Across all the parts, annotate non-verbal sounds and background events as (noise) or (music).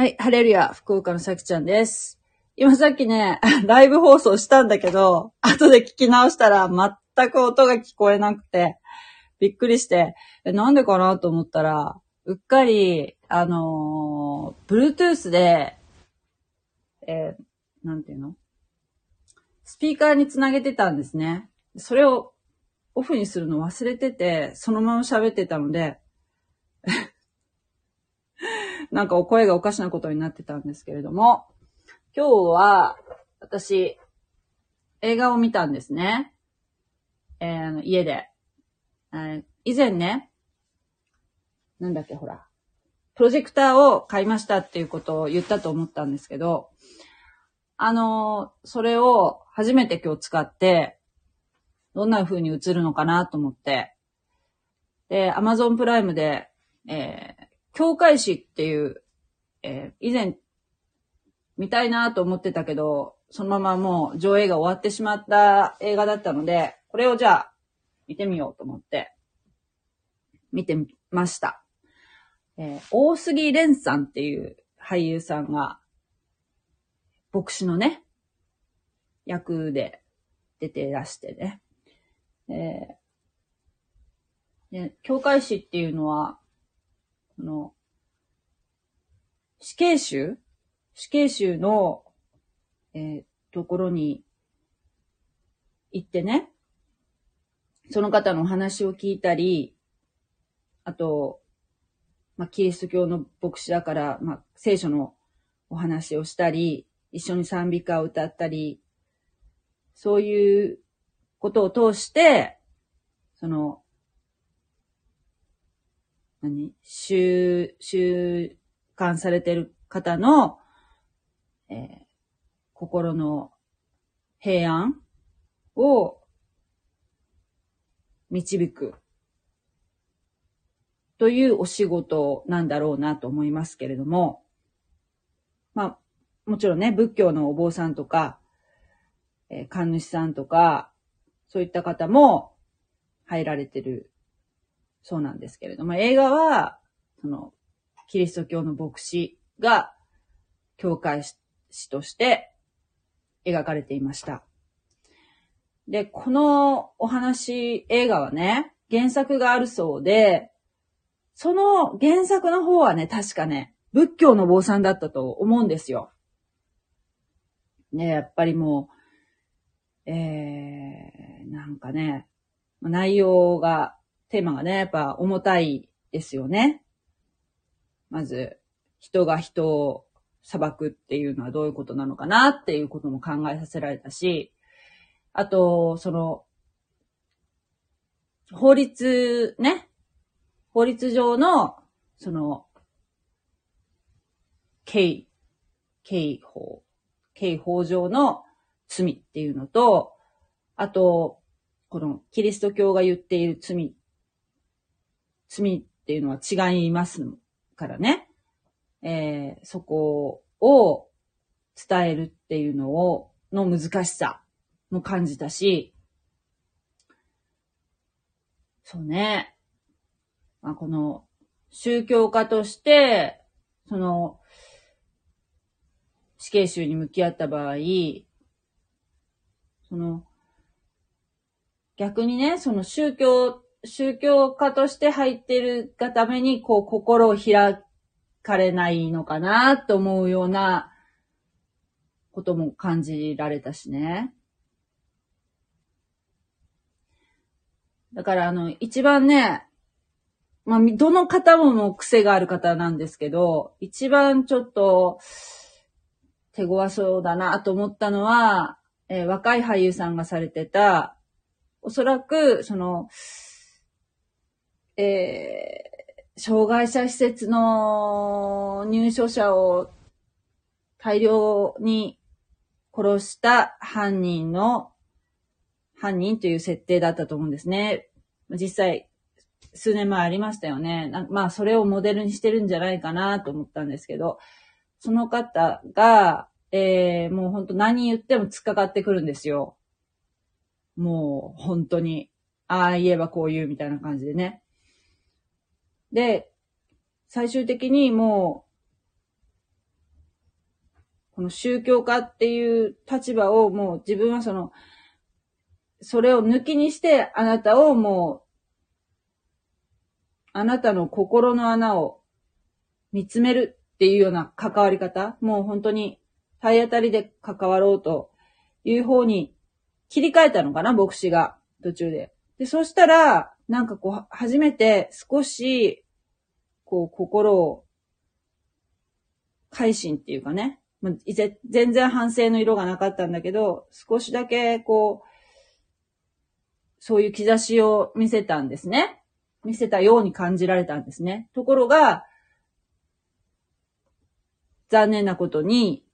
はい、ハレルヤ、福岡のさきちゃんです。今さっきね、(laughs) ライブ放送したんだけど、後で聞き直したら全く音が聞こえなくて、びっくりして、えなんでかなと思ったら、うっかり、あのー、Bluetooth で、えーなんていうの？スピーカーにつなげてたんですね。それをオフにするの忘れてて、そのまま喋ってたので、なんかお声がおかしなことになってたんですけれども、今日は私、映画を見たんですね。えー家で、えー以前ね、なんだっけほら、プロジェクターを買いましたっていうことを言ったと思ったんですけど、あのーそれを初めて今日使って、どんな風に映るのかなと思って、で、Amazon プライムで、えー教会誌っていう、えー以前、見たいなと思ってたけど、そのままもう上映が終わってしまった映画だったので、これをじゃあ、見てみようと思って、見てみました。えー大杉蓮さんっていう俳優さんが、牧師のね、役で出ていらしてね。えーで教会誌っていうのは、この、死刑囚？死刑囚の、えーところに行ってね、その方のお話を聞いたり、あと、まあ、キリスト教の牧師だから、まあ、聖書のお話をしたり、一緒に賛美歌を歌ったり、そういうことを通して、その、何？収、収監されてる方の、えー心の平安を導くというお仕事なんだろうなと思いますけれども、まあ、もちろんね、仏教のお坊さんとか、えー神主さんとか、そういった方も入られてるそうなんですけれども、映画は、その、キリスト教の牧師が、教会師として描かれていました。で、このお話、映画はね、原作があるそうで、その原作の方はね、確かね、仏教の坊さんだったと思うんですよ。ね、やっぱりもう、えー、なんかね、内容が、テーマがね、やっぱ重たいですよね。まず、人が人を裁くっていうのはどういうことなのかなっていうことも考えさせられたし、あと、その、法律ね、法律上の、その、刑、刑法、刑法上の罪っていうのと、あと、このキリスト教が言っている罪、罪っていうのは違いますからね。えーそこを伝えるっていうのを、の難しさも感じたし、そうね。まあ、この宗教家として、その、死刑囚に向き合った場合、その、逆にね、その宗教、宗教家として入ってるがために、こう、心を開かれないのかなと思うようなことも感じられたしね。だからあの、一番ね、まあ、どの方もも癖がある方なんですけど、一番ちょっと手強そうだなと思ったのは、えー若い俳優さんがされてた、おそらく、その、えー障害者施設の入所者を大量に殺した犯人の、犯人という設定だったと思うんですね。実際、数年前ありましたよね。まあ、それをモデルにしてるんじゃないかなと思ったんですけど、その方が、えー、もう本当何言っても突っかかってくるんですよ。もう本当に、ああ言えばこう言うみたいな感じでね。で、最終的にもうこの宗教家っていう立場をもう自分はその、それを抜きにしてあなたをもう、あなたの心の穴を見つめるっていうような関わり方、もう本当に体当たりで関わろうという方に切り替えたのかな、牧師が途中で。で、そしたら、なんかこう、初めて少し、こう、心を、改心っていうかね、まあ、全然反省の色がなかったんだけど、少しだけ、こう、そういう兆しを見せたんですね。見せたように感じられたんですね。ところが、残念なことに、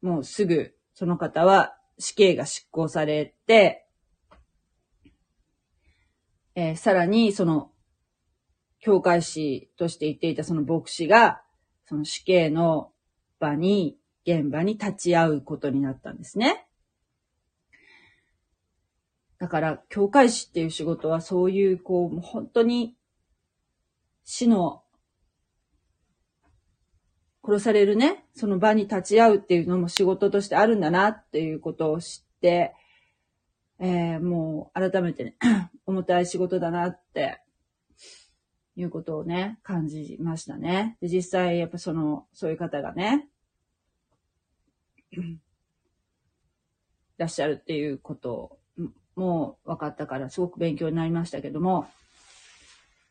もうすぐその方は死刑が執行されて、えー、さらにその、教会士として言っていたその牧師が、その死刑の場に、現場に立ち会うことになったんですね。だから、教会士っていう仕事はそういう、こう、本当に死の殺されるね、その場に立ち会うっていうのも仕事としてあるんだなっていうことを知って、えー、もう改めてね、(clears throat) 重たい仕事だなって、いうことをね、感じましたね。で、実際やっぱその、そういう方がね、い (clears throat) らっしゃるっていうことも分かったからすごく勉強になりましたけども、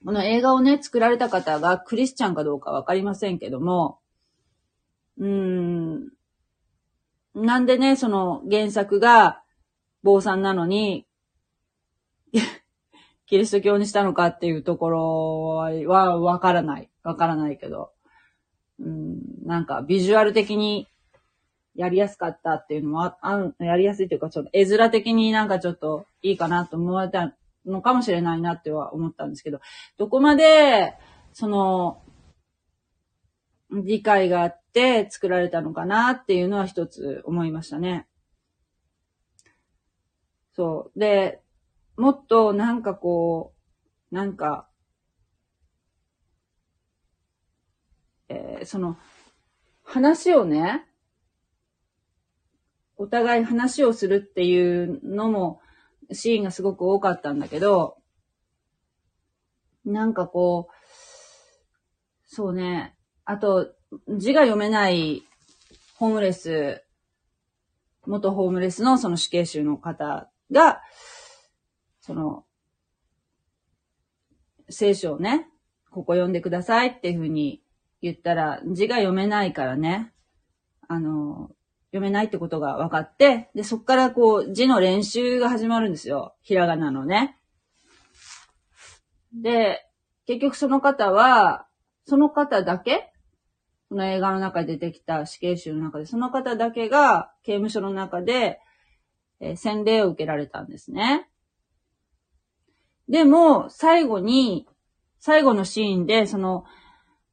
この映画をね、作られた方がクリスチャンかどうかわかりませんけども、うーん。なんでね、その原作が坊さんなのに、(laughs) キリスト教にしたのかっていうところはわからない。わからないけど。うん、なんかビジュアル的にやりやすかったっていうのもあ、あやりやすいというか、ちょっと絵面的になんかちょっといいかなと思われたのかもしれないなっては思ったんですけど、どこまで、その、理解があって作られたのかなっていうのは一つ思いましたね。そう。で、もっとなんかこう、なんか、えー、その、話をね、お互い話をするっていうのも、シーンがすごく多かったんだけど、なんかこう、そうね、あと、字が読めないホームレス、元ホームレスのその死刑囚の方が、その、聖書をね、ここ読んでくださいっていうふうに言ったら、字が読めないからね、あの、読めないってことが分かって、で、そっからこう、字の練習が始まるんですよ。ひらがなのね。で、結局その方は、その方だけこの映画の中で出てきた死刑囚の中で、その方だけが刑務所の中で、えー、洗礼を受けられたんですね。でも、最後に、最後のシーンで、その、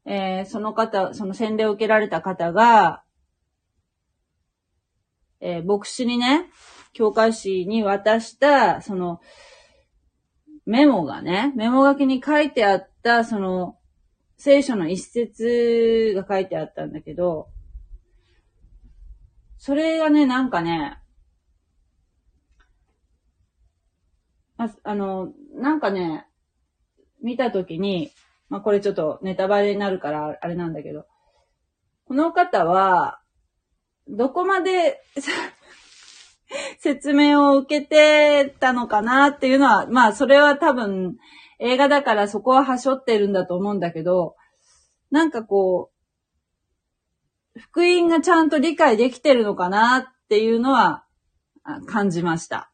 えー、その方、その洗礼を受けられた方が、えー、牧師にね、教会士に渡した、その、メモがね、メモ書きに書いてあった、その、聖書の一節が書いてあったんだけど、それがね、なんかね、まああの、なんかね、見たときに、まあ、これちょっとネタバレになるからあれなんだけど、この方は、どこまで (laughs) 説明を受けてたのかなっていうのは、まあそれは多分映画だからそこははしょってるんだと思うんだけど、なんかこう、福音がちゃんと理解できてるのかなっていうのは感じました。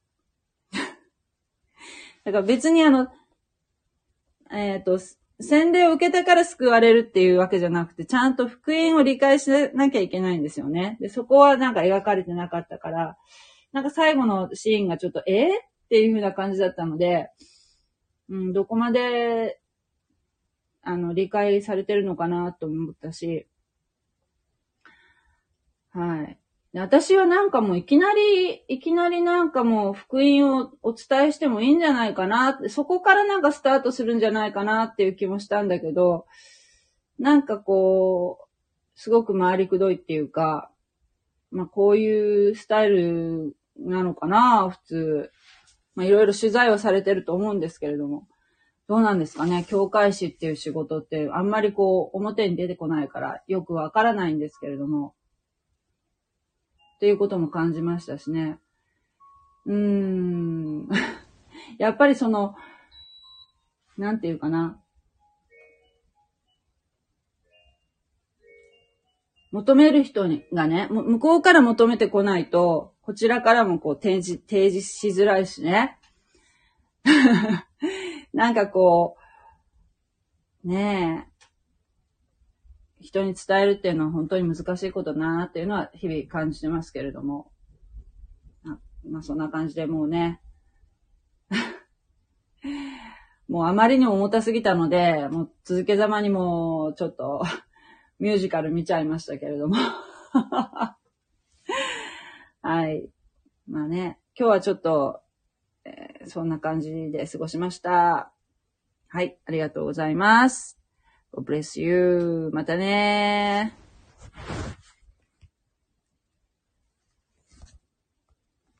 だから別にあの、えっ、ー、と、洗礼を受けたから救われるっていうわけじゃなくて、ちゃんと福音を理解しなきゃいけないんですよね。で、そこはなんか描かれてなかったから、なんか最後のシーンがちょっと、えー、っていう風な感じだったので、うん、どこまで、あの、理解されてるのかなと思ったし、はい。私はなんかもういきなり、いきなりなんかもう福音をお伝えしてもいいんじゃないかなって、そこからなんかスタートするんじゃないかなっていう気もしたんだけど、なんかこう、すごく回りくどいっていうか、まあこういうスタイルなのかな、普通。まあいろいろ取材をされてると思うんですけれども。どうなんですかね教会師っていう仕事ってあんまりこう表に出てこないからよくわからないんですけれども。っていうことも感じましたしね。うーん。(laughs) やっぱりその、なんていうかな。求める人がね、向こうから求めてこないと、こちらからもこう提示、提示しづらいしね。(laughs) なんかこう、ねえ、人に伝えるっていうのは本当に難しいことだなっていうのは日々感じてますけれども。まあそんな感じでもうね、(laughs) もうあまりにも重たすぎたので、もう続けざまにもうちょっと (laughs) ミュージカル見ちゃいましたけれども (laughs) はい。まあね、今日はちょっと、えー、そんな感じで過ごしました。はい、ありがとうございます。God bless you. またねー